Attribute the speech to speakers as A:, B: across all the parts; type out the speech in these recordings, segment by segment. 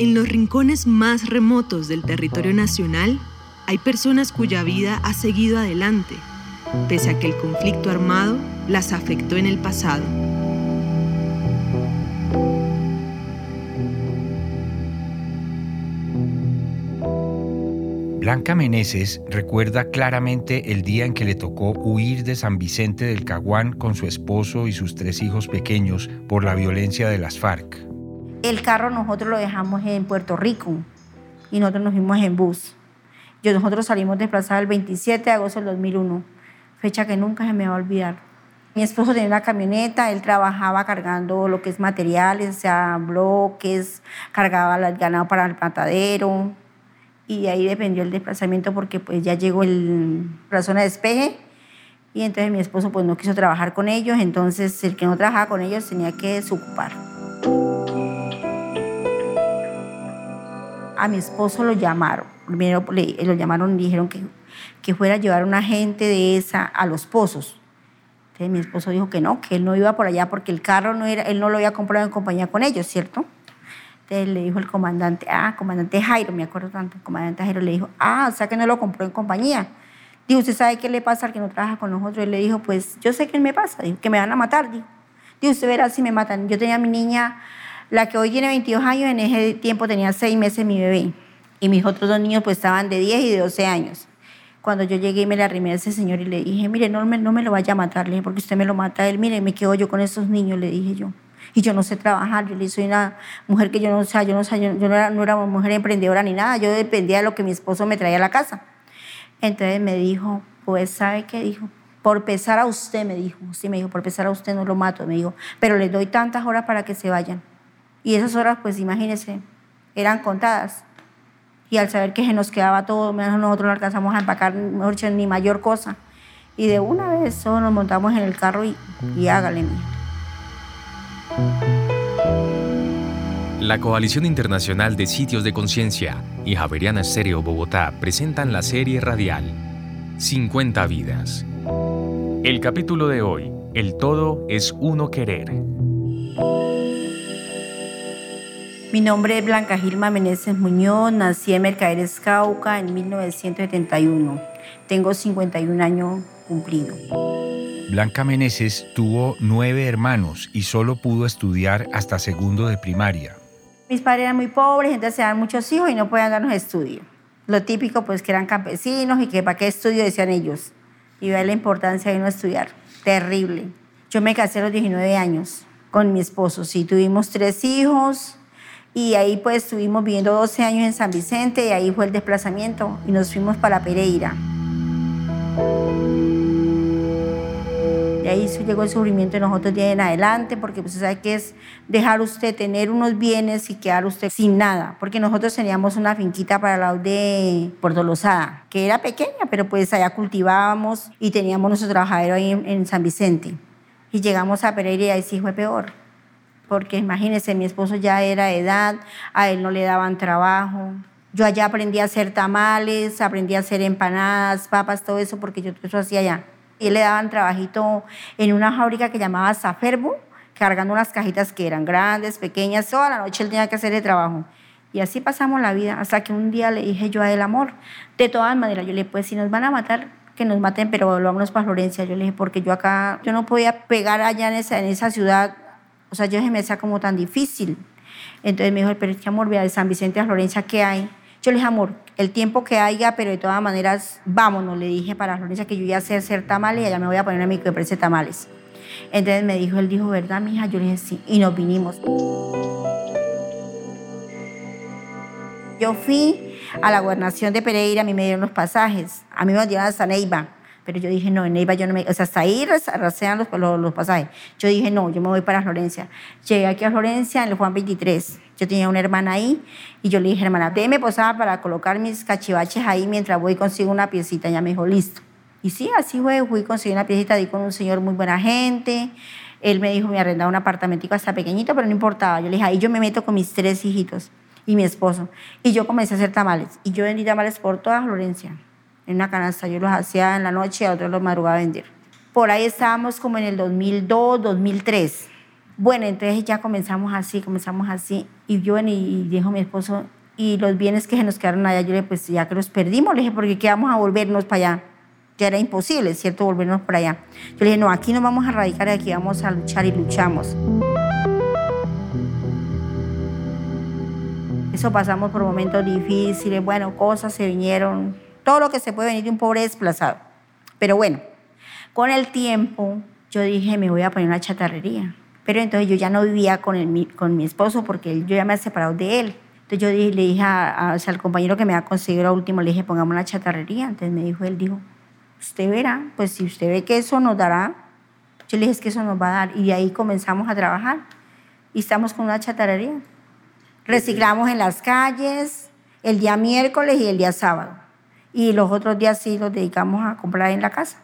A: En los rincones más remotos del territorio nacional hay personas cuya vida ha seguido adelante, pese a que el conflicto armado las afectó en el pasado.
B: Blanca Meneses recuerda claramente el día en que le tocó huir de San Vicente del Caguán con su esposo y sus tres hijos pequeños por la violencia de las FARC.
C: El carro nosotros lo dejamos en Puerto Rico y nosotros nos fuimos en bus. Yo, nosotros salimos desplazados el 27 de agosto del 2001, fecha que nunca se me va a olvidar. Mi esposo tenía una camioneta, él trabajaba cargando lo que es materiales, o sea, bloques, cargaba el ganado para el matadero y ahí dependió el desplazamiento porque pues ya llegó el, la zona de despeje y entonces mi esposo pues no quiso trabajar con ellos, entonces el que no trabajaba con ellos tenía que desocupar. A mi esposo lo llamaron. Primero lo llamaron y dijeron que, que fuera a llevar a una gente de esa a los pozos. Entonces mi esposo dijo que no, que él no iba por allá porque el carro no era, él no lo había comprado en compañía con ellos, ¿cierto? Entonces le dijo el comandante, ah, comandante Jairo, me acuerdo tanto, el comandante Jairo le dijo, ah, o sea que no lo compró en compañía. Dijo, ¿usted sabe qué le pasa al que no trabaja con nosotros? Él le dijo, pues yo sé qué me pasa, dijo, que me van a matar, dijo. Dijo, usted verá si me matan. Yo tenía a mi niña la que hoy tiene 22 años, en ese tiempo tenía 6 meses mi bebé. Y mis otros dos niños pues estaban de 10 y de 12 años. Cuando yo llegué me le arrimé a ese señor y le dije, mire, no me, no me lo vaya a matar, le dije, porque usted me lo mata a él. Mire, me quedo yo con esos niños, le dije yo. Y yo no sé trabajar, yo le soy una mujer que yo no, o sea, yo no, yo, no, era, no era mujer emprendedora ni nada, yo dependía de lo que mi esposo me traía a la casa. Entonces me dijo, pues, ¿sabe qué dijo? Por pesar a usted, me dijo. Sí, me dijo, por pesar a usted no lo mato, me dijo. Pero le doy tantas horas para que se vayan. Y esas horas, pues imagínense, eran contadas. Y al saber que se nos quedaba todo, menos nosotros no alcanzamos a empacar, mejor dicho, ni mayor cosa. Y de una vez solo nos montamos en el carro y, y hágale, mío.
D: La Coalición Internacional de Sitios de Conciencia y Javeriana Estéreo Bogotá presentan la serie radial 50 vidas. El capítulo de hoy, El todo es uno querer.
C: Mi nombre es Blanca Gilma Meneses Muñoz, nací en Mercaderes Cauca en 1971. Tengo 51 años cumplidos.
B: Blanca Meneses tuvo nueve hermanos y solo pudo estudiar hasta segundo de primaria.
C: Mis padres eran muy pobres, entonces se dan muchos hijos y no podían darnos estudio. Lo típico, pues, que eran campesinos y que para qué estudio decían ellos. Y ver la importancia de no estudiar. Terrible. Yo me casé a los 19 años con mi esposo. Sí, tuvimos tres hijos, y ahí pues estuvimos viviendo 12 años en San Vicente y ahí fue el desplazamiento y nos fuimos para Pereira. Y ahí llegó el sufrimiento de nosotros de en adelante, porque pues sabe que es dejar usted tener unos bienes y quedar usted sin nada, porque nosotros teníamos una finquita para el lado de Puerto Lozada, que era pequeña, pero pues allá cultivábamos y teníamos nuestro trabajadero ahí en, en San Vicente. Y llegamos a Pereira y ahí sí fue peor porque imagínense, mi esposo ya era de edad, a él no le daban trabajo. Yo allá aprendí a hacer tamales, aprendí a hacer empanadas, papas, todo eso, porque yo eso hacía allá. Y le daban trabajito en una fábrica que llamaba Zaferbo, cargando unas cajitas que eran grandes, pequeñas, toda la noche él tenía que hacer el trabajo. Y así pasamos la vida, hasta que un día le dije yo a él, amor, de todas maneras, yo le dije, pues si nos van a matar, que nos maten, pero volvámonos para Florencia. Yo le dije, porque yo acá, yo no podía pegar allá en esa, en esa ciudad o sea, yo se me hacía como tan difícil. Entonces me dijo, pero es que amor, vea, de San Vicente a Florencia, ¿qué hay? Yo le dije, amor, el tiempo que haya, pero de todas maneras, vámonos, le dije para Florencia que yo iba a hacer, tamales y allá me voy a poner a mi de tamales. Entonces me dijo, él dijo, ¿verdad, mija? Yo le dije, sí, y nos vinimos. Yo fui a la gobernación de Pereira, a mí me dieron los pasajes, a mí me dieron hasta Neiva. Pero yo dije, no, en Neiva yo no me... O sea, hasta ahí rasean los, los, pasajes. Yo dije, no, yo me voy para Florencia. Llegué aquí a Florencia en el Juan 23. Yo tenía una hermana ahí y yo le dije, hermana, déme posada para colocar mis cachivaches ahí mientras voy y consigo una piecita. Ya me dijo, listo. Y sí, así fue, fui y conseguí una piecita ahí con un señor muy buena gente. Él me dijo, me arrendaba un apartamentico hasta pequeñito, pero no importaba. Yo le dije, ahí yo me meto con mis tres hijitos y mi esposo. Y yo comencé a hacer tamales. Y yo vendí tamales por toda Florencia en una canasta. Yo los hacía en la noche y a otros los madrugaba a vender. Por ahí estábamos como en el 2002, 2003. Bueno, entonces ya comenzamos así, comenzamos así. Y yo y dijo mi esposo, y los bienes que se nos quedaron allá, yo le dije, pues ya que los perdimos, le dije, porque qué vamos a volvernos para allá. Ya era imposible, ¿cierto? Volvernos para allá. Yo le dije, no, aquí no vamos a radicar, aquí vamos a luchar y luchamos. Eso pasamos por momentos difíciles, bueno, cosas se vinieron, todo lo que se puede venir de un pobre desplazado. Pero bueno, con el tiempo yo dije, me voy a poner una chatarrería. Pero entonces yo ya no vivía con, el, con mi esposo porque yo ya me había separado de él. Entonces yo le dije al compañero que me ha conseguido lo último, le dije, pongamos una chatarrería. Entonces me dijo, él dijo, usted verá, pues si usted ve que eso nos dará, yo le dije, es que eso nos va a dar. Y ahí comenzamos a trabajar. Y estamos con una chatarrería. Reciclamos en las calles el día miércoles y el día sábado. Y los otros días sí los dedicamos a comprar en la casa.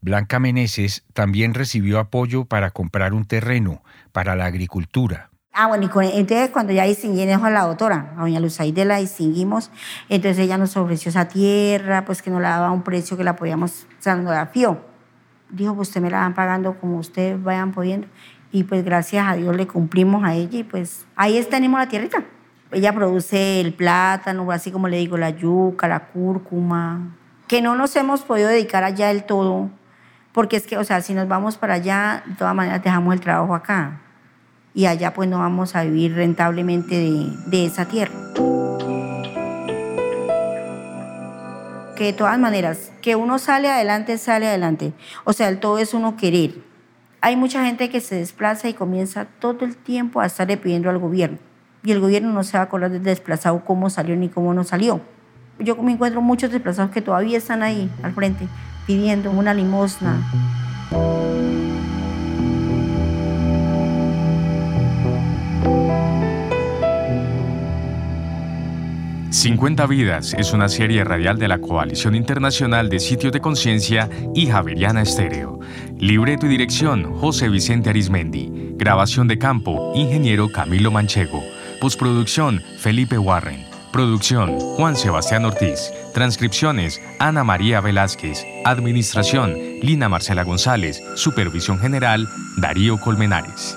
B: Blanca Meneses también recibió apoyo para comprar un terreno para la agricultura.
C: Ah, bueno, y entonces cuando ya distinguimos a la doctora, a doña Luzaide la distinguimos, entonces ella nos ofreció esa tierra, pues que nos la daba un precio que la podíamos, o sea, nos la fió. Dijo, pues usted me la van pagando como ustedes vayan pudiendo. Y pues gracias a Dios le cumplimos a ella y pues ahí tenemos la tierrita. Ella produce el plátano, así como le digo, la yuca, la cúrcuma, que no nos hemos podido dedicar allá del todo, porque es que, o sea, si nos vamos para allá, de todas maneras dejamos el trabajo acá. Y allá pues no vamos a vivir rentablemente de, de esa tierra. Que de todas maneras, que uno sale adelante, sale adelante. O sea, el todo es uno querer. Hay mucha gente que se desplaza y comienza todo el tiempo a estarle pidiendo al gobierno. Y el gobierno no se va a acordar del desplazado cómo salió ni cómo no salió. Yo me encuentro muchos desplazados que todavía están ahí al frente pidiendo una limosna.
D: 50 Vidas es una serie radial de la Coalición Internacional de Sitios de Conciencia y Javeriana Estéreo. Libreto y dirección, José Vicente Arismendi. Grabación de campo, ingeniero Camilo Manchego. Postproducción, Felipe Warren. Producción, Juan Sebastián Ortiz. Transcripciones, Ana María Velázquez. Administración, Lina Marcela González. Supervisión General, Darío Colmenares.